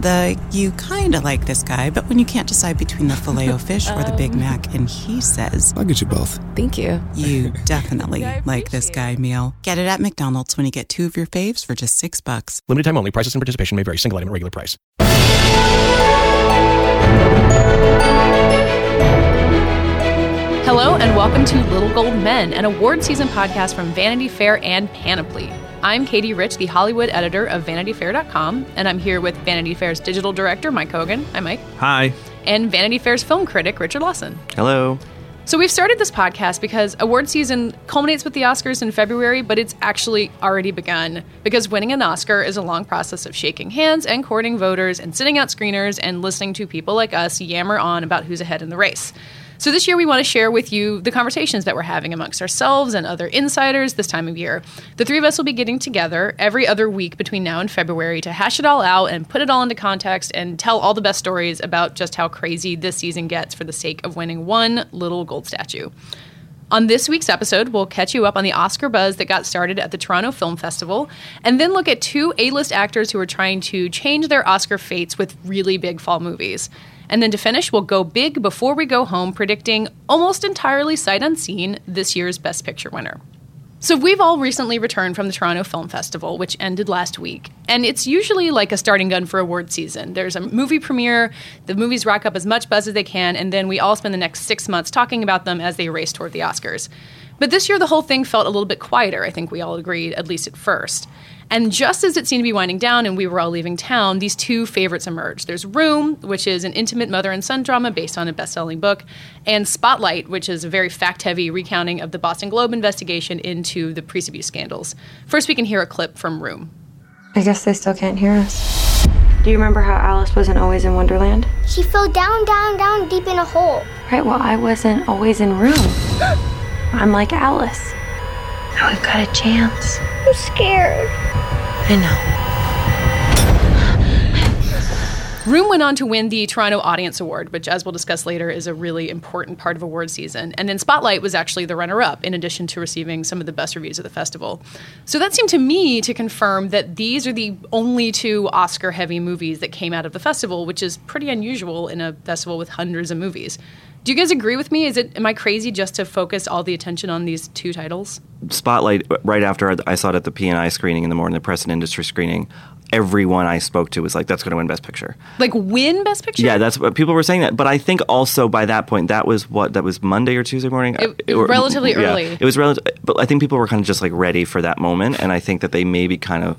The you kind of like this guy, but when you can't decide between the filet o fish or the Big um. Mac, and he says, I'll get you both. Thank you. you definitely like this guy meal. Get it at McDonald's when you get two of your faves for just six bucks. Limited time only. Prices and participation may vary. Single item at regular price. Hello, and welcome to Little Gold Men, an award season podcast from Vanity Fair and Panoply. I'm Katey Rich, the Hollywood editor of VanityFair.com, and I'm here with Vanity Fair's digital director, Mike Hogan. Hi, Mike. Hi. And Vanity Fair's film critic, Richard Lawson. Hello. So we've started this podcast because award season culminates with the Oscars in February, but it's actually already begun because winning an Oscar is a long process of shaking hands and courting voters and sitting out screeners and listening to people like us yammer on about who's ahead in the race. So this year we want to share with you the conversations that we're having amongst ourselves and other insiders this time of year. The three of us will be getting together every other week between now and February to hash it all out and put it all into context and tell all the best stories about just how crazy this season gets for the sake of winning one little gold statue. On this week's episode, we'll catch you up on the Oscar buzz that got started at the Toronto Film Festival, and then look at two A list actors who are trying to change their Oscar fates with really big fall movies. And then to finish, we'll go big before we go home, predicting almost entirely sight unseen this year's Best Picture winner. So, we've all recently returned from the Toronto Film Festival, which ended last week. And it's usually like a starting gun for award season. There's a movie premiere, the movies rack up as much buzz as they can, and then we all spend the next six months talking about them as they race toward the Oscars. But this year, the whole thing felt a little bit quieter, I think we all agreed, at least at first. And just as it seemed to be winding down and we were all leaving town, these two favorites emerged. There's Room, which is an intimate mother and son drama based on a best selling book, and Spotlight, which is a very fact heavy recounting of the Boston Globe investigation into the priest abuse scandals. First, we can hear a clip from Room. I guess they still can't hear us. Do you remember how Alice wasn't always in Wonderland? She fell down, down, down deep in a hole. Right, well, I wasn't always in room. I'm like Alice. Now we've got a chance. I'm scared. I know. Room went on to win the Toronto Audience Award, which, as we'll discuss later, is a really important part of award season. And then Spotlight was actually the runner up, in addition to receiving some of the best reviews of the festival. So that seemed to me to confirm that these are the only two Oscar heavy movies that came out of the festival, which is pretty unusual in a festival with hundreds of movies. Do you guys agree with me? Is it am I crazy just to focus all the attention on these two titles? Spotlight, uh, right after I saw it at the P&I screening in the morning, the press and industry screening, everyone I spoke to was like, that's going to win Best Picture. Like win Best Picture? Yeah, that's what people were saying that. But I think also by that point, that was what, that was Monday or Tuesday morning? It- it Or- relatively yeah, early. It was relative, but I think people were kind of just like ready for that moment. And I think that they maybe kind of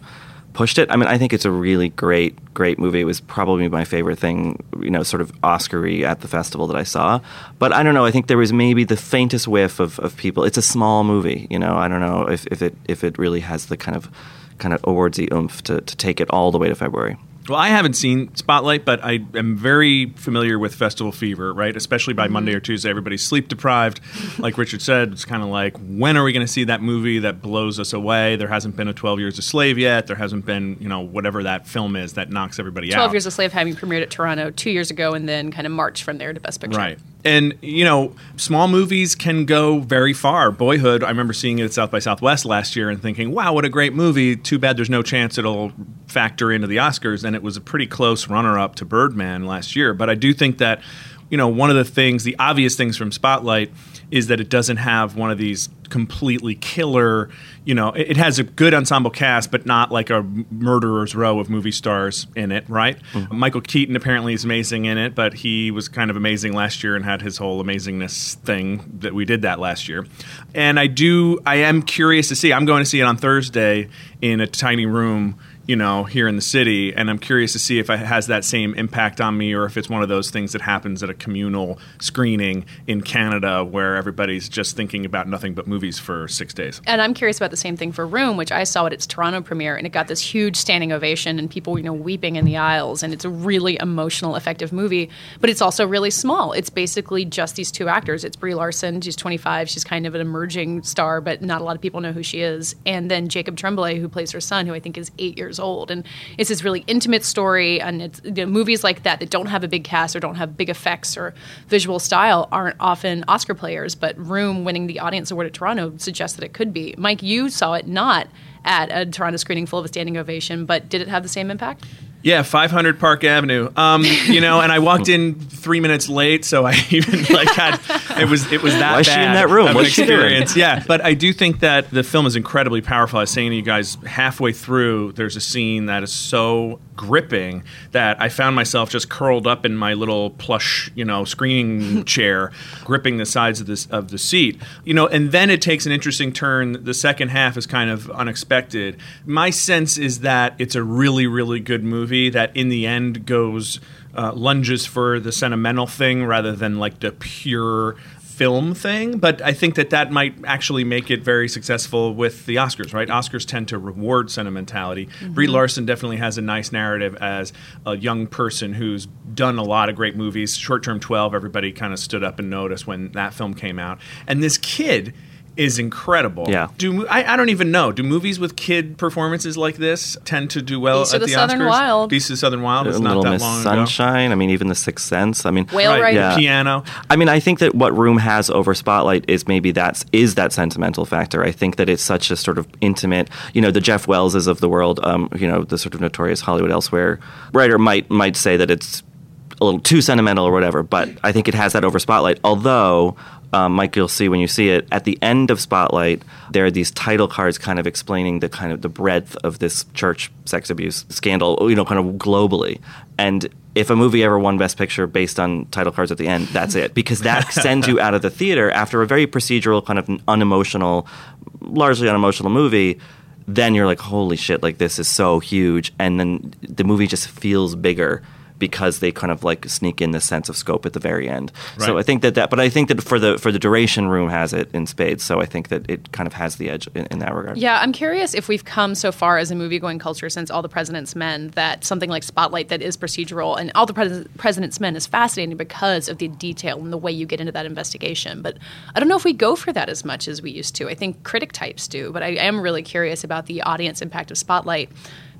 pushed it. I mean, I think it's a really great, great movie. It was probably my favorite thing, you know, sort of Oscar-y at the festival that I saw. But I don't know. I think there was maybe the faintest whiff of, of people. It's a small movie, you know. I don't know if, if it if it really has the kind of kind of awardsy oomph to, to take it all the way to February. Well, I haven't seen Spotlight, but I am very familiar with festival fever, right? Especially by mm-hmm. Monday or Tuesday, everybody's sleep deprived. Like Richard said, it's kind of like, when are we going to see that movie that blows us away? There hasn't been a 12 Years a Slave yet. There hasn't been, you know, whatever that film is that knocks everybody out. 12 Years a Slave having premiered at Toronto two years ago and then kind of marched from there to Best Picture. Right. And, you know, small movies can go very far. Boyhood, I remember seeing it at South by Southwest last year and thinking, wow, what a great movie. Too bad there's no chance it'll factor into the Oscars. And it was a pretty close runner up to Birdman last year. But I do think that, you know, one of the things, the obvious things from Spotlight is that it doesn't have one of these completely killer, you know, it, it has a good ensemble cast, but not like a murderer's row of movie stars in it, right? Mm-hmm. Michael Keaton apparently is amazing in it, but he was kind of amazing last year and had his whole amazingness thing that we did that last year. And I do, I am curious to see, I'm going to see it on Thursday in a tiny room you know, here in the city, and I'm curious to see if it has that same impact on me, or if it's one of those things that happens at a communal screening in Canada where everybody's just thinking about nothing but movies for six days. And I'm curious about the same thing for Room, which I saw at its Toronto premiere, and it got this huge standing ovation and people, you know, weeping in the aisles. And it's a really emotional, effective movie, but it's also really small. It's basically just these two actors. It's Brie Larson, she's 25, she's kind of an emerging star, but not a lot of people know who she is. And then Jacob Tremblay, who plays her son, who I think is eight years old. And it's this really intimate story. And it's you know, movies like that that don't have a big cast or don't have big effects or visual style aren't often Oscar players. But Room winning the Audience Award at Toronto suggests that it could be. Mike, you saw it not at a Toronto screening full of a standing ovation, but did it have the same impact? Yeah, 500 Park Avenue. Um, you know, and I walked in three minutes late, so I even like had it was it was that Why is she in that room? What's she doing? experience. Yeah, but I do think that the film is incredibly powerful. I was saying to you guys halfway through, there's a scene that is so gripping that I found myself just curled up in my little plush, you know, screening chair, gripping the sides of this of the seat. You know, and then it takes an interesting turn. The second half is kind of unexpected. My sense is that it's a really, really good movie that in the end goes uh, lunges for the sentimental thing rather than like the pure film thing. But i think that that might actually make it very successful with the oscars right? Oscars tend to reward sentimentality. Brie larson definitely has a nice narrative as a young person who's done a lot of great movies. Short term 12 everybody kind of stood up and noticed when that film came out. And this kid is incredible. Yeah. Do I, I don't even know. Do movies with kid performances like this tend to do well Beast of at the the, Southern Oscars? Wild. Beast of the Southern Wild is A not Little that Miss long Sunshine. I mean, even The Sixth Sense. I mean, Whale ago. Rider. Yeah. Piano. I mean, I think that what Room has over Spotlight is maybe that's is that sentimental factor. I think that it's such a sort of intimate, you know, the Jeff Wellses of the world, um, you know, the sort of notorious Hollywood Elsewhere writer might might say that it's a little too sentimental or whatever, but I think it has that over Spotlight. Although, um, Mike, you'll see when you see it at the end of Spotlight, there are these title cards kind of explaining the kind of the breadth of this church sex abuse scandal, you know, kind of globally. And if a movie ever won Best Picture based on title cards at the end, that's it, because that sends you out of the theater after a very procedural, kind of unemotional, largely unemotional movie then you're like, holy shit, like this is so huge. And then the movie just feels bigger because they kind of like sneak in the sense of scope at the very end. So I think that that, but I think that for the for the duration, Room has it in spades. So I think that it kind of has the edge in, in that regard. Yeah, I'm curious if we've come so far as a movie going culture since All the President's Men that something like Spotlight that is procedural and All the Pres- President's Men is fascinating because of the detail and the way you get into that investigation. But I don't know if we go for that as much as we used to. I think critic types do, but I am really curious about the audience impact of Spotlight.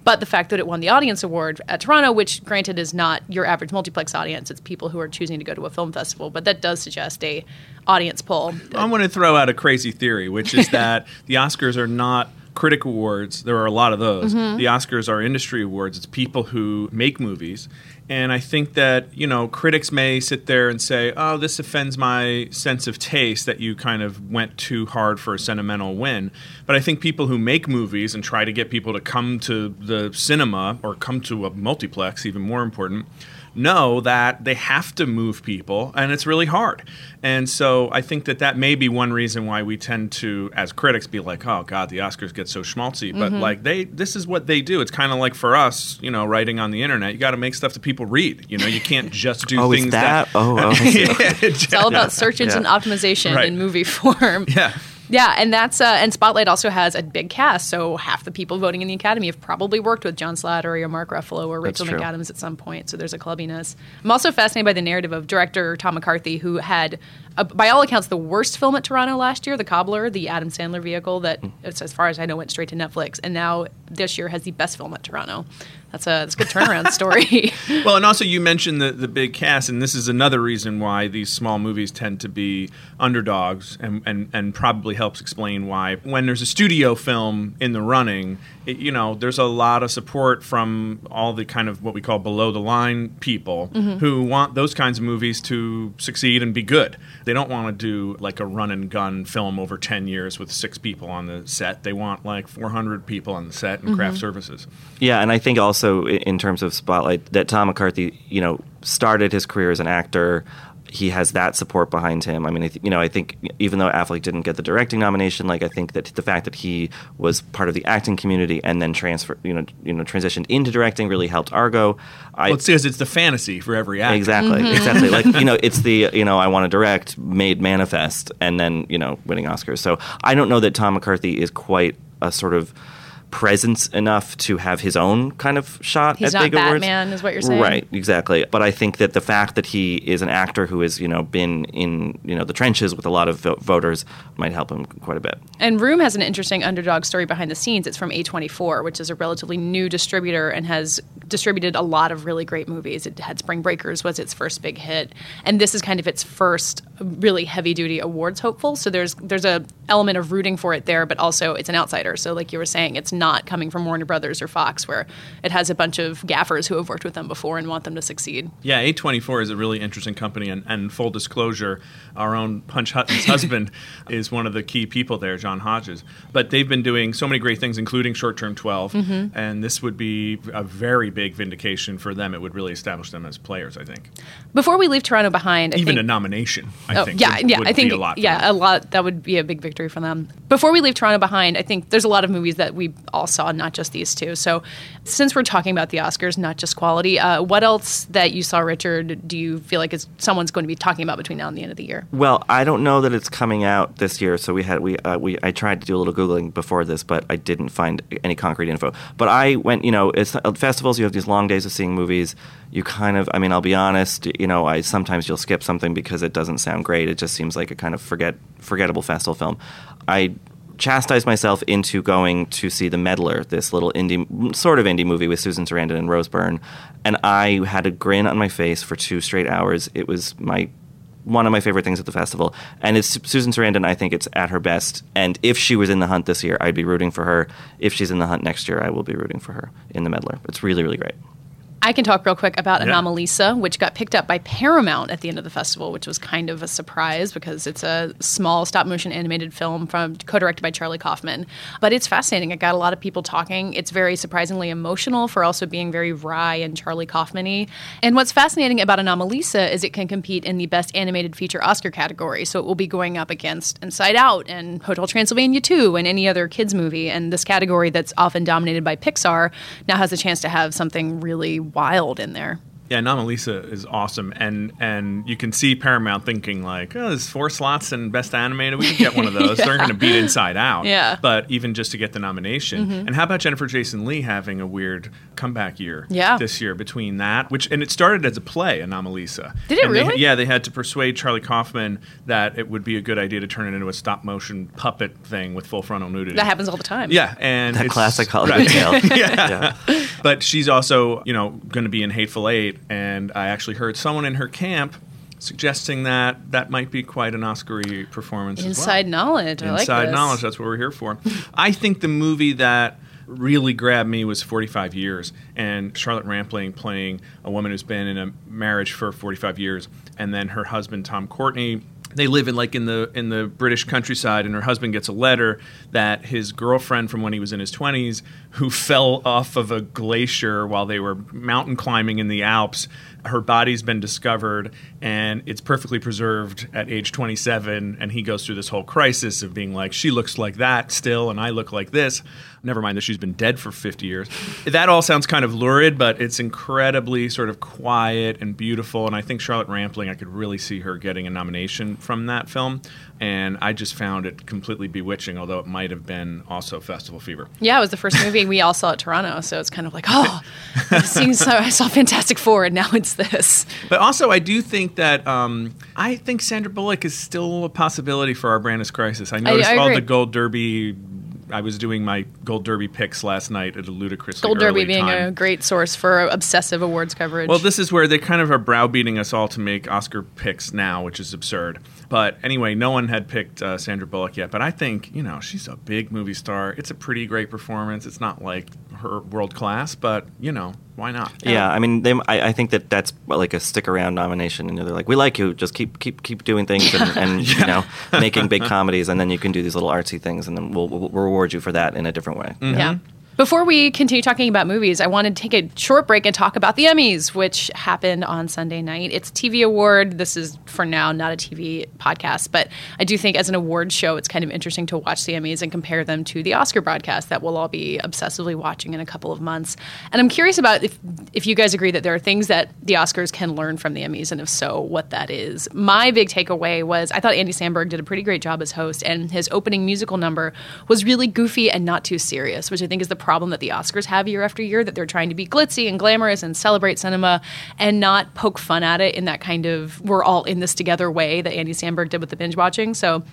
But the fact that it won the audience award at Toronto, which granted is not your average multiplex audience, it's people who are choosing to go to a film festival, but that does suggest a audience poll. I'm going to throw out a crazy theory, which is that the Oscars are not critic awards. There are a lot of those. Mm-hmm. The Oscars are industry awards. It's people who make movies. And I think that, you know, critics may sit there and say, oh, this offends my sense of taste that you kind of went too hard for a sentimental win. But I think people who make movies and try to get people to come to the cinema or come to a multiplex, even more important, know that they have to move people and it's really hard. And so I think that that may be one reason why we tend to as critics be like, "Oh god, the Oscars get so schmaltzy." But mm-hmm. like they this is what they do. It's kind of like for us, you know, writing on the internet, you got to make stuff that people read. You know, you can't just do Oh, is things that? Oh, oh, I see. It's all about search engine Yeah. optimization Right. in movie form. yeah. Yeah, and that's uh, and Spotlight also has a big cast, so half the people voting in the Academy have probably worked with John Slattery or Mark Ruffalo or Rachel. McAdams at some point. So there's a clubbiness. I'm also fascinated by the narrative of director Tom McCarthy, who had, uh, by all accounts, the worst film at Toronto last year, The Cobbler, the Adam Sandler vehicle that, it's, as far as I know, went straight to Netflix, and now this year has the best film at Toronto. That's a, that's a good turnaround story. Well, and also you mentioned the, the big cast, and this is another reason why these small movies tend to be underdogs, and, and, and probably helps explain why when there's a studio film in the running, it, you know, there's a lot of support from all the kind of what we call below the line people mm-hmm. who want those kinds of movies to succeed and be good. They don't want to do like a run and gun film over 10 years with six people on the set. They want like 400 people on the set and craft mm-hmm. services. Yeah, and I think also in terms of Spotlight, that Tom McCarthy, you know, started his career as an actor. He has that support behind him. I mean, I th- you know, I think even though Affleck didn't get the directing nomination, like I think that the fact that he was part of the acting community and then transfer, you know, you know, transitioned into directing really helped Argo. I, Well, it's because it's the fantasy for every actor. Exactly, mm-hmm. exactly. Like you know, it's the you know I want to direct made manifest, and then you know winning Oscars. So I don't know that Tom McCarthy is quite a sort of presence enough to have his own kind of shot He's at not big awards. Batman, is what you're saying? Right, exactly. But I think that the fact that he is an actor who has you know been in you know the trenches with a lot of vo- voters might help him quite a bit. And Room has an interesting underdog story behind the scenes. It's from A24, which is a relatively new distributor and has distributed a lot of really great movies. It had Spring Breakers was its first big hit, and this is kind of its first really heavy duty awards hopeful. So there's there's a element of rooting for it there, but also it's an outsider. So like you were saying, it's not not coming from Warner Brothers or Fox, where it has a bunch of gaffers who have worked with them before and want them to succeed. Yeah, A24 is a really interesting company, and, and full disclosure, our own Punch Hutton's husband is one of the key people there, John Hodges. But they've been doing so many great things, including Short Term 12, Mm-hmm. and this would be a very big vindication for them. It would really establish them as players, I think. Before we leave Toronto behind, I Even think, a nomination, I Oh, think. yeah, would, yeah. would I think be a lot. Yeah, a lot. That would be a big victory for them. Before we leave Toronto behind, I think there's a lot of movies that we all saw, not just these two. So, since we're talking about the Oscars, not just quality, uh, what else that you saw, Richard? Do you feel like is someone's going to be talking about between now and the end of the year? Well, I don't know that it's coming out this year. So we had we uh, we I tried to do a little googling before this, but I didn't find any concrete info. But I went, you know, it's uh, festivals. You have these long days of seeing movies. You kind of, I mean, I'll be honest. You know, I sometimes you'll skip something because it doesn't sound great. It just seems like a kind of forget forgettable festival film. I chastised myself into going to see The Meddler, this little indie, sort of indie movie with Susan Sarandon and Rose Byrne, and I had a grin on my face for two straight hours. It was my one of my favorite things at the festival, and it's Susan Sarandon. I think it's at her best. And if she was in the hunt this year, I'd be rooting for her. If she's in the hunt next year, I will be rooting for her in The Meddler. It's really, really great. I can talk real quick about Yeah. Anomalisa, which got picked up by Paramount at the end of the festival, which was kind of a surprise because it's a small stop motion animated film from co-directed by Charlie Kaufman. But it's fascinating. It got a lot of people talking. It's very surprisingly emotional for also being very wry and Charlie Kaufman-y. And what's fascinating about Anomalisa is it can compete in the best animated feature Oscar category. So it will be going up against Inside Out and Hotel Transylvania 2 and any other kids movie. And this category that's often dominated by Pixar now has a chance to have something really wild in there. Yeah, Anomalisa is awesome, and and you can see Paramount thinking like, oh, there's four slots and Best Animated, we can get one of those. They're going to beat Inside Out. Yeah. Mm-hmm. But even just to get the nomination, and how about Jennifer Jason Lee having a weird comeback year? Yeah. This year between that, which and it started as a play, Anomalisa. Did it And they- really? yeah, they had to persuade Charlie Kaufman that it would be a good idea to turn it into a stop motion puppet thing with full frontal nudity. That happens all the time. Yeah, and That it's- classic Hollywood tale. yeah. but she's also, you know, going to be in Hateful Eight, and I actually heard someone in her camp suggesting that that might be quite an Oscar performance. as well. Inside knowledge. I like Inside knowledge. That's what we're here for. I think the movie that really grabbed me was 45 years and Charlotte Rampling playing a woman who's been in a marriage for 45 years and then her husband Tom Courtenay they live in like in the in the British countryside and her husband gets a letter that his girlfriend from when he was in his 20s who fell off of a glacier while they were mountain climbing in the Alps her body's been discovered and it's perfectly preserved at age 27 and he goes through this whole crisis of being like she looks like that still and I look like this. Never mind that she's been dead for 50 years. That all sounds kind of lurid but it's incredibly sort of quiet and beautiful and I think Charlotte Rampling I could really see her getting a nomination from that film and I just found it completely bewitching although it might have been also festival fever Yeah, it was the first movie we all saw at Toronto, so it's kind of like, oh, seeing so I saw Fantastic Four, and now it's this. But also, I do think that um, I think Sandra Bullock is still a possibility for our Brand Is Crisis. I noticed I all the Gold Derby. I was doing my Gold Derby picks last night at a ludicrous Gold Derby being time. a great source for obsessive awards coverage. Well, this is where they kind of are browbeating us all to make Oscar picks now, which is absurd. But anyway, no one had picked uh, Sandra Bullock yet. But I think, you know, she's a big movie star. It's a pretty great performance. It's not like her world class, but, you know, why not? Yeah, I mean, they, I, I think that that's like a stick around nomination, and they're like, "We like you, just keep keep keep doing things, and, and you know, making big comedies, and then you can do these little artsy things, and then we'll, we'll reward you for that in a different way." Yeah. Before we continue talking about movies, I want to take a short break and talk about the Emmys, which happened on Sunday night. It's a TV award. This is for now not a TV podcast, but I do think as an award show, it's kind of interesting to watch the Emmys and compare them to the Oscar broadcast that we'll all be obsessively watching in a couple of months. And I'm curious about if if you guys agree that there are things that the Oscars can learn from the Emmys, and if so, what that is. My big takeaway was I thought Andy Samberg did a pretty great job as host, and his opening musical number was really goofy and not too serious, which I think is the problem that the Oscars have year after year that they're trying to be glitzy and glamorous and celebrate cinema and not poke fun at it in that kind of we're all in this together way that Andy Samberg did with the binge watching. So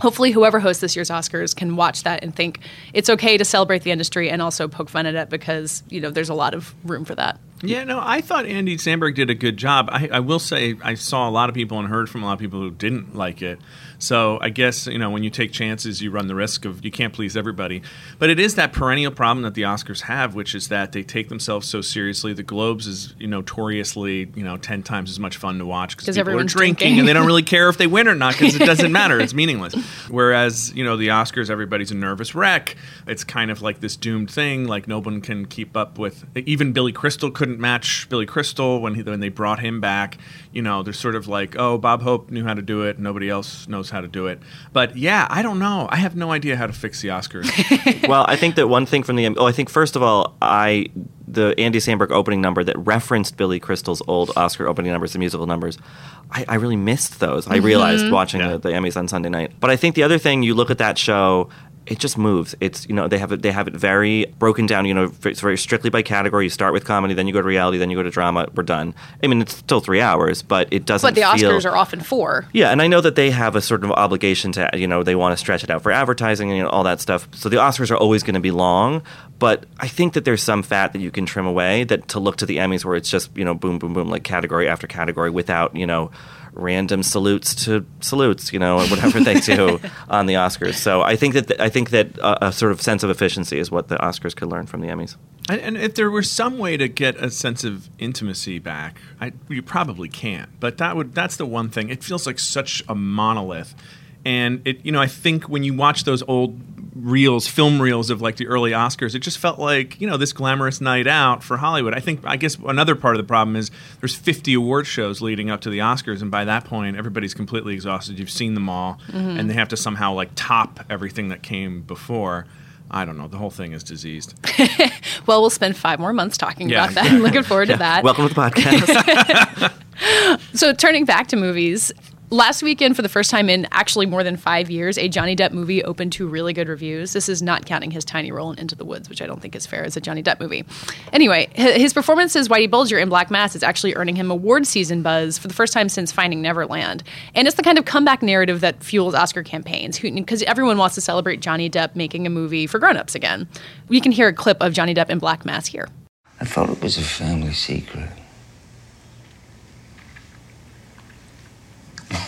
hopefully whoever hosts this year's Oscars can watch that and think it's okay to celebrate the industry and also poke fun at it because, you know, there's a lot of room for that. Yeah, no, I thought Andy Samberg did a good job. I, I will say I saw a lot of people and heard from a lot of people who didn't like it. So I guess you know when you take chances, you run the risk of you can't please everybody. But it is that perennial problem that the Oscars have, which is that they take themselves so seriously. The Globes is you know, notoriously you know ten times as much fun to watch because people are everyone's drinking, drinking. and they don't really care if they win or not because it doesn't matter. It's meaningless. Whereas you know the Oscars, everybody's a nervous wreck. It's kind of like this doomed thing. Like no one can keep up with. Even Billy Crystal couldn't match Billy Crystal when he when they brought him back. You know, they're sort of like, oh, Bob Hope knew how to do it. Nobody else knows how to do it. But yeah, I don't know. I have no idea how to fix the Oscars. well, I think that one thing from the oh, I think first of all, I the Andy Samberg opening number that referenced Billy Crystal's old Oscar opening numbers, the musical numbers. I, I really missed those. I mm-hmm. realized watching Yeah. the, the Emmys on Sunday night. But I think the other thing, you look at that show. It just moves. It's you know they have it they have it very broken down. You know it's very strictly by category. You start with comedy, then you go to reality, then you go to drama. We're done. I mean it's still three hours, but it doesn't. But the feel, Oscars are often four. yeah, and I know that they have a sort of obligation to, you know, they want to stretch it out for advertising and you know, all that stuff. So the Oscars are always going to be long, but I think that there's some fat that you can trim away that to look to the Emmys where it's just, you know, boom, boom, boom, like category after category without, you know, random salutes to salutes, you know, or whatever they do on the Oscars. So I think that I think that a, a sort of sense of efficiency is what the Oscars could learn from the Emmys. And, and if there were some way to get a sense of intimacy back, I, you probably can't. But that would that's the one thing. It feels like such a monolith. And it, you know, I think when you watch those old reels, film reels of like the early Oscars, it just felt like you know this glamorous night out for Hollywood. I think, I guess another part of the problem is there's 50 award shows leading up to the Oscars, and by that point, everybody's completely exhausted. You've seen them all, mm-hmm. and they have to somehow like top everything that came before. I don't know. The whole thing is diseased. Well, we'll spend five more months talking Yeah, about that. I'm looking forward to that. Welcome to the podcast. So, turning back to movies, last weekend, for the first time in actually more than five years, a Johnny Depp movie opened to really good reviews. This is not counting his tiny role in Into the Woods, which I don't think is fair as a Johnny Depp movie. Anyway, his performance as Whitey Bulger in Black Mass is actually earning him award season buzz for the first time since Finding Neverland. And it's the kind of comeback narrative that fuels Oscar campaigns, because everyone wants to celebrate Johnny Depp making a movie for grown-ups again. We can hear a clip of Johnny Depp in Black Mass here. I thought it was a family secret.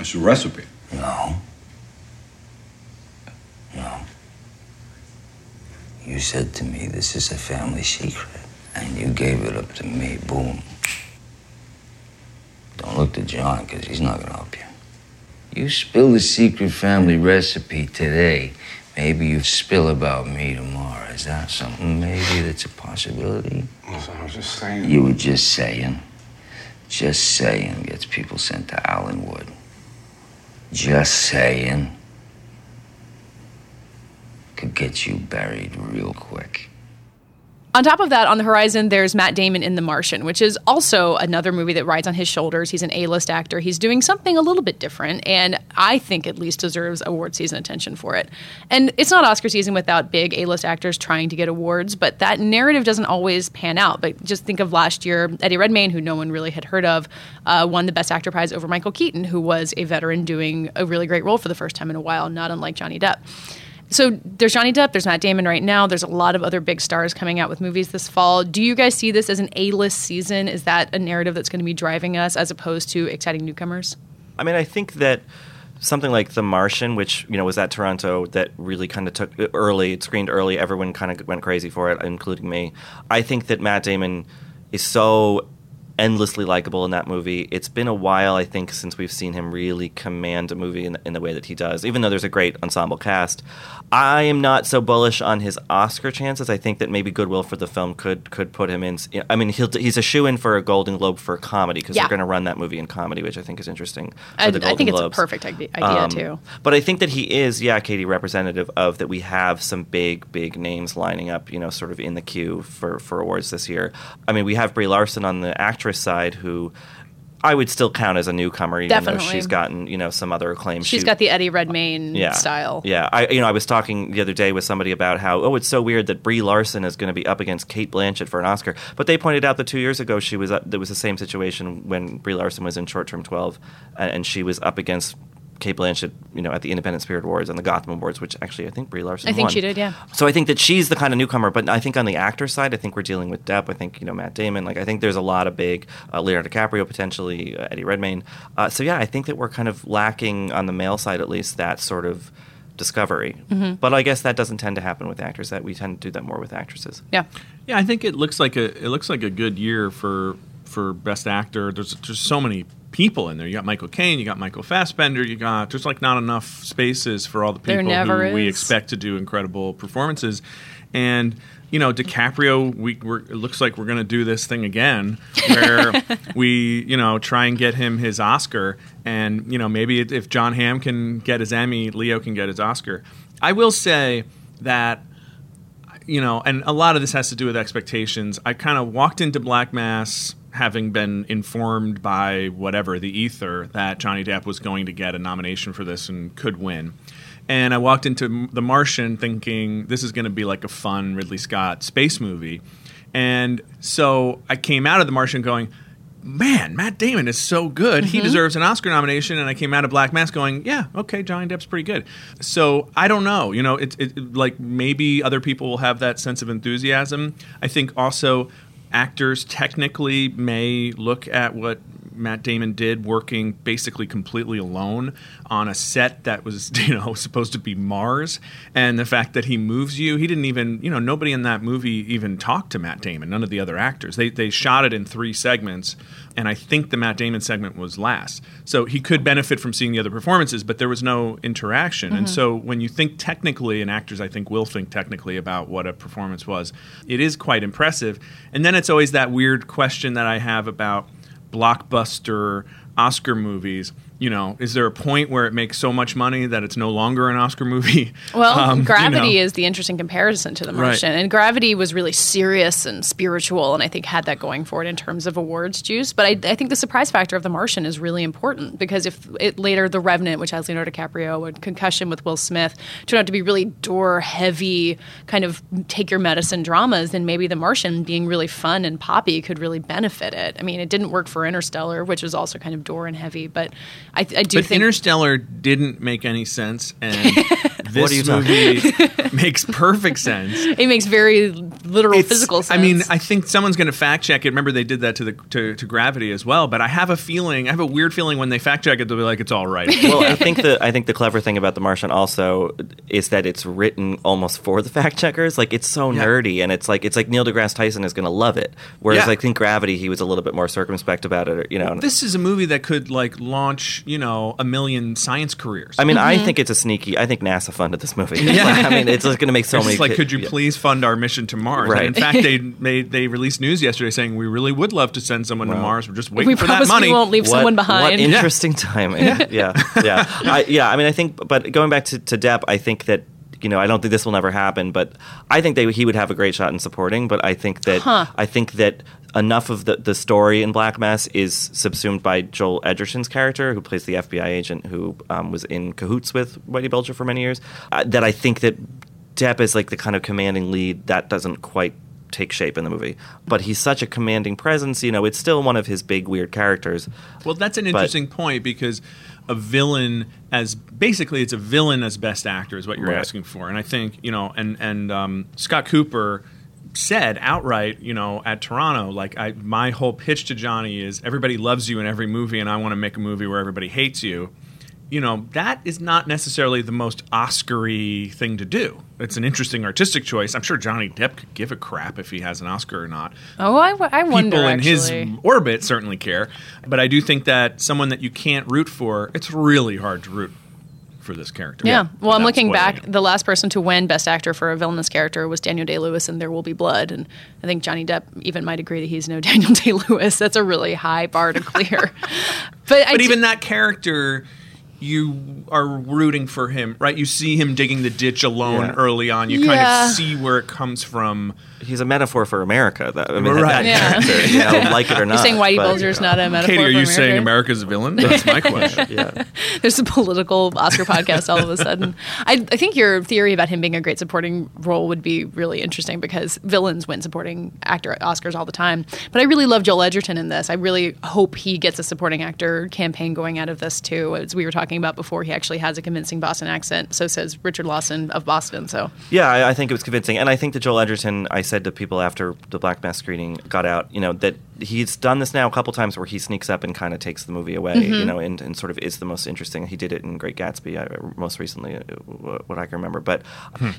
It's a recipe. No. No. You said to me, this is a family secret. And you gave it up to me. Boom. Don't look to John, because he's not going to help you. You spill the secret family recipe today. Maybe you spill about me tomorrow. Is that something maybe that's a possibility? Listen, I was just saying. You were just saying. Just saying gets people sent to Allenwood. Just saying could get you buried real quick. On top of that, on the horizon, there's Matt Damon in The Martian, which is also another movie that rides on his shoulders. He's an A-list actor. He's doing something a little bit different, and I think at least deserves award season attention for it. And it's not Oscar season without big A-list actors trying to get awards, but that narrative doesn't always pan out. But just think of last year, Eddie Redmayne, who no one really had heard of, uh, won the Best Actor prize over Michael Keaton, who was a veteran doing a really great role for the first time in a while, not unlike Johnny Depp. So there's Johnny Depp, there's Matt Damon right now. There's a lot of other big stars coming out with movies this fall. Do you guys see this as an A-list season? Is that a narrative that's going to be driving us as opposed to exciting newcomers? I mean, I think that something like The Martian, which you know was at Toronto, that really kind of took early, it screened early. Everyone kind of went crazy for it, including me. I think that Matt Damon is so endlessly likable in that movie. It's been a while, I think, since we've seen him really command a movie in, in the way that he does. Even though there's a great ensemble cast, I am not so bullish on his Oscar chances. I think that maybe Goodwill for the film could could put him in. I mean, he'll, he's a shoe in for a Golden Globe for comedy because Yeah. they're going to run that movie in comedy, which I think is interesting. For I, I think it's a perfect idea, Um, too. But I think that he is, yeah, Katey, representative of that we have some big, big names lining up, you know, sort of in the queue for, for awards this year. I mean, we have Brie Larson on the actress side, who I would still count as a newcomer, even Definitely. though she's gotten, you know, some other acclaim. She's She- got the Eddie Redmayne yeah, style. Yeah, I you know I was talking the other day with somebody about how oh it's so weird that Brie Larson is going to be up against Cate Blanchett for an Oscar, but they pointed out that two years ago she was up, there was the same situation when Brie Larson was in Short Term Twelve, and, and she was up against Cate Blanchett, you know, at the Independent Spirit Awards and the Gotham Awards, which actually I think Brie Larson. I think won. she did, yeah. So I think that she's the kind of newcomer, but I think on the actor side, I think we're dealing with Depp. I think you know Matt Damon. Like I think there's a lot of big uh, Leonardo DiCaprio potentially, uh, Eddie Redmayne. Uh, so yeah, I think that we're kind of lacking on the male side at least that sort of discovery. Mm-hmm. But I guess that doesn't tend to happen with actors. That we tend to do that more with actresses. Yeah. Yeah, I think it looks like a it looks like a good year for for best actor. There's there's so many people in there. You got Michael Caine, you got Michael Fassbender, you got there's like not enough spaces for all the people who we expect to do incredible performances. And you know, DiCaprio, we we're, it looks like we're going to do this thing again, where we, you know, try and get him his Oscar, and you know, maybe if Jon Hamm can get his Emmy, Leo can get his Oscar. I will say that you know, and a lot of this has to do with expectations. I kind of walked into Black Mass having been informed by whatever the ether that Johnny Depp was going to get a nomination for this and could win. And I walked into The Martian thinking this is going to be like a fun Ridley Scott space movie. And so I came out of The Martian going, man, Matt Damon is so good. He mm-hmm. deserves an Oscar nomination. And I came out of Black Mass going, yeah, okay, Johnny Depp's pretty good. So I don't know. You know, it's it, like maybe other people will have that sense of enthusiasm. I think also actors technically may look at what Matt Damon did working basically completely alone on a set that was, you know, supposed to be Mars. And the fact that he moves you, he didn't even, you know, nobody in that movie even talked to Matt Damon, none of the other actors. They, they shot it in three segments, and I think the Matt Damon segment was last. So he could benefit from seeing the other performances, but there was no interaction. And mm-hmm. so when you think technically, and actors I think will think technically about what a performance was, it is quite impressive. And then it's always that weird question that I have about blockbuster Oscar movies. You know, is there a point where it makes so much money that it's no longer an Oscar movie? Well, Um, you Gravity know. is the interesting comparison to The Right. Martian. And Gravity was really serious and spiritual, and I think had that going for it in terms of awards juice. But I, I think the surprise factor of The Martian is really important because if it later The Revenant, which has Leonardo DiCaprio, and Concussion with Will Smith, turned out to be really door heavy, kind of take your medicine dramas, then maybe The Martian being really fun and poppy could really benefit it. I mean, it didn't work for Interstellar, which was also kind of door and heavy, but I, I do But think. Interstellar didn't make any sense, and What are you this talking- movie makes perfect sense. it makes very literal It's- physical sense. I mean, I think someone's going to fact check it. Remember, they did that to the to, to Gravity as well. But I have a feeling, I have a weird feeling when they fact check it, they'll be like, "It's all right." well, I think the I think the clever thing about The Martian also is that it's written almost for the fact checkers. Like it's so Yeah. nerdy, and it's like it's like Neil deGrasse Tyson is going to love it. Whereas Yeah. I think Gravity, he was a little bit more circumspect about it. You know, this is a movie that could like launch, you know, a million science careers. I mean, I mm-hmm. think it's a sneaky. I think NASA funded this movie. Yeah. I mean, it's going to make so It's many. just like, ki- could you yeah. please fund our mission to Mars? Right. And in fact, they made they released news yesterday saying we really would love to send someone to Mars. We're just waiting we for that promise money. we won't leave What- someone What behind. interesting timing. Yeah, yeah, yeah. I, yeah. I mean, I think, but going back to, to Depp, I think that you know, I don't think this will never happen, but I think that he would have a great shot in supporting. But I think that Huh. I think that enough of the, the story in Black Mass is subsumed by Joel Edgerton's character, who plays the FBI agent who um, was in cahoots with Whitey Bulger for many years. Uh, that I think that Depp is like the kind of commanding lead that doesn't quite take shape in the movie. But he's such a commanding presence. You know, it's still one of his big weird characters. Well, that's an But- interesting point because a villain as basically it's a villain as best actor is what you're Right. asking for, and I think you know, and and um, Scott Cooper said outright, you know, at Toronto, like I, my whole pitch to Johnny is everybody loves you in every movie, and I want to make a movie where everybody hates you. You know, that is not necessarily the most Oscar-y thing to do. It's an interesting artistic choice. I'm sure Johnny Depp could give a crap if he has an Oscar or not oh, I, w- I wonder. people in actually. his orbit certainly care. But I do think that someone that you can't root for, it's really hard to root for this character. Yeah. Well, I'm looking spoiling back. it. The last person to win Best Actor for a villainous character was Daniel Day Lewis in There Will Be Blood, and I think Johnny Depp even might agree that he's no Daniel Day Lewis. That's a really high bar to clear. but But do- even that character, you are rooting for him, right? You see him digging the ditch alone Yeah. early on. You Yeah. kind of see where it comes from. He's a metaphor for America. That, I mean, Right. that Yeah. character, you know, like it or not. you're saying Whitey but- Bulger's not a metaphor Katey, are for you saying America's a villain? That's my question. Yeah. There's a political Oscar podcast all of a sudden. I, I think your theory about him being a great supporting role would be really interesting because villains win supporting actor Oscars all the time. But I really love Joel Edgerton in this. I really hope he gets a supporting actor campaign going out of this too. As we were talking talking about before. He actually has a convincing Boston accent. So says Richard Lawson of Boston. So Yeah, I, I think it was convincing, and I think that Joel Edgerton. I said to people after the Black Mass screening got out, you know, that he's done this now a couple times where he sneaks up and kind of takes the movie away, Mm-hmm. you know, and, and sort of is the most interesting. He did it in Great Gatsby, uh, most recently, uh, what I can remember. But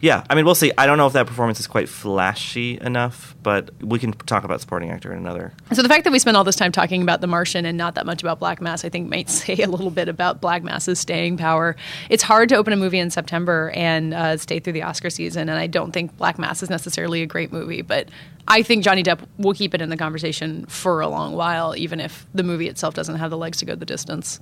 yeah, I mean, we'll see. I don't know if that performance is quite flashy enough, but we can talk about supporting actor in another. So the fact that we spent all this time talking about The Martian and not that much about Black Mass, I think might say a little bit about Black Mass's staying power. It's hard to open a movie in September and uh, stay through the Oscar season, and I don't think Black Mass is necessarily a great movie, but I think Johnny Depp will keep it in the conversation for a long while, even if the movie itself doesn't have the legs to go the distance.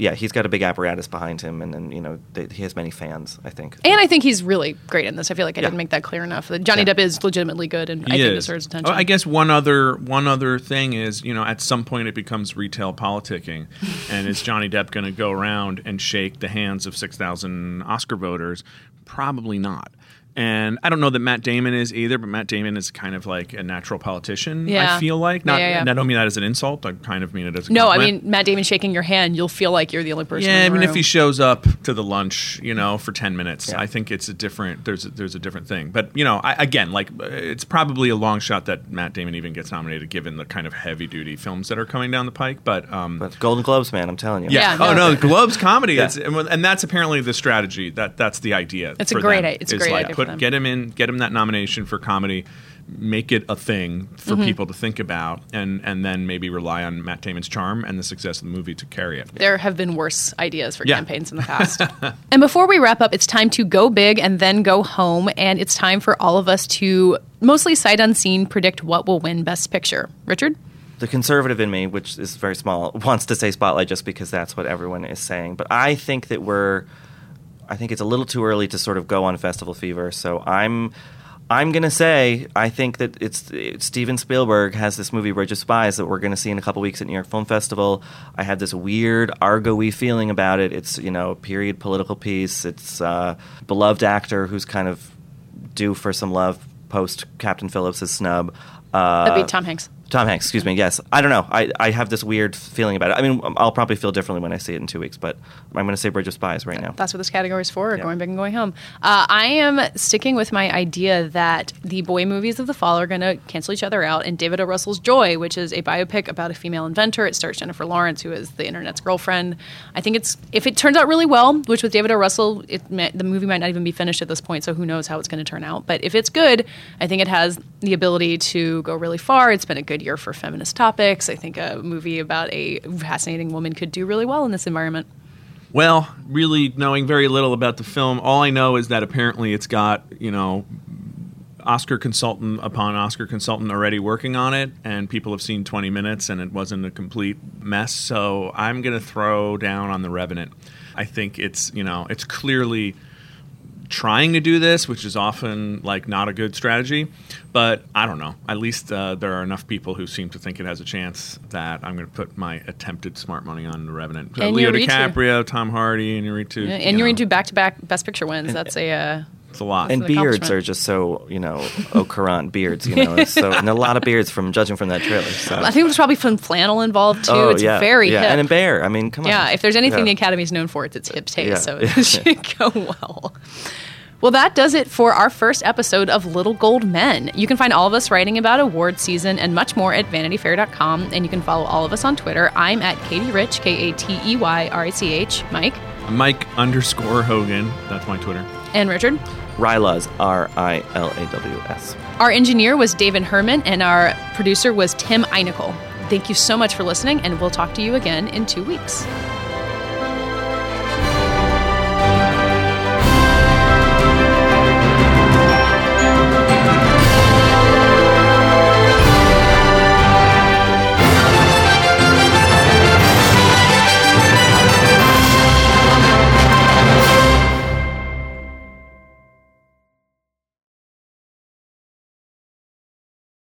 Yeah, he's got a big apparatus behind him, and, and you know, they, he has many fans. I think. And I think he's really great in this. I feel like I Yeah. didn't make that clear enough. That Johnny Yeah. Depp is legitimately good, and I He think deserves oh, attention. Oh, I guess one other one other thing is, you know, at some point it becomes retail politicking, and is Johnny Depp going to go around and shake the hands of six thousand Oscar voters? Probably not. And I don't know that Matt Damon is either, but Matt Damon is kind of like a natural politician. Yeah. I feel like not. Yeah, yeah, yeah. I don't mean that as an insult. I kind of mean it as a no, I mean Matt Damon shaking your hand, you'll feel like you're the only person. Yeah, in I the mean, if he shows up to the lunch, you know, for ten minutes, Yeah. I think it's a different. There's a, there's a different thing. But you know, I, again, like uh, it's probably a long shot that Matt Damon even gets nominated, given the kind of heavy duty films that are coming down the pike. But um, But Golden Globes, man, I'm telling you. yeah. Yeah, oh no. no, Globes comedy. Yeah. It's, and, and that's apparently the strategy. That that's the idea. It's a great them, it's a great like idea put them. get him in, get him that nomination for comedy. Make it a thing for Mm-hmm. people to think about, and and then maybe rely on Matt Damon's charm and the success of the movie to carry it. There have been worse ideas for Yeah. campaigns in the past. and before we wrap up, it's time to go big and then go home. And it's time for all of us to mostly sight unseen predict what will win Best Picture. Richard? the conservative in me, which is very small, wants to say spotlight just because that's what everyone is saying. But I think that we're, I think it's a little too early to sort of go on festival fever. So I'm, I'm gonna say I think that it's, it's Steven Spielberg has this movie Bridge of Spies that we're gonna see in a couple weeks at New York Film Festival. I have this weird Argo-y feeling about it. It's you know a period political piece. It's uh, beloved actor who's kind of due for some love post Captain Phillips' snub. Uh, That'd be Tom Hanks. Tom Hanks, excuse me. Yes, I don't know. I, I have this weird feeling about it. I mean, I'll probably feel differently when I see it in two weeks, but I'm going to say Bridge of Spies right now. That's what this category is for, Yeah. going big and going home. Uh, I am sticking with my idea that the boy movies of the fall are going to cancel each other out, and David O. Russell's Joy, which is a biopic about a female inventor. It stars Jennifer Lawrence, who is the internet's girlfriend. I think it's if it turns out really well, which with David O. Russell, it, may- the movie might not even be finished at this point, so who knows how it's going to turn out. But if it's good, I think it has the ability to go really far. It's been a good year for feminist topics. I think a movie about a fascinating woman could do really well in this environment. Well, really knowing very little about the film, all I know is that apparently it's got, you know, Oscar consultant upon Oscar consultant already working on it, and people have seen 20 minutes and it wasn't a complete mess. So I'm going to throw down on The Revenant. I think it's, you know, it's clearly trying to do this, which is often like not a good strategy. But I don't know. At least uh, there are enough people who seem to think it has a chance that I'm going to put my attempted smart money on The Revenant. Uh, Leo DiCaprio, Tom Hardy, and Inarritu. Yeah, and you're know, into back to back Best Picture wins. That's a uh, It's a lot. and beards are just so, you know, au courant beards, you know. So, and a lot of beards from judging from that trailer. So. I think there's probably some flannel involved too. oh, it's yeah, very yeah. hip. And a bear. I mean, come on. yeah, if there's anything Yeah. the Academy is known for, it's its hip taste. Yeah. So it should go well. Well, that does it for our first episode of Little Gold Men. You can find all of us writing about award season and much more at vanityfair.com, and you can follow all of us on Twitter. I'm at Katey Rich, K A T E Y R I C H, Mike, Mike underscore Hogan. That's my Twitter. And Richard. Rilaws, R I L A W S. Our engineer was David Herman, and our producer was Tim Einikel. Thank you so much for listening, and we'll talk to you again in two weeks.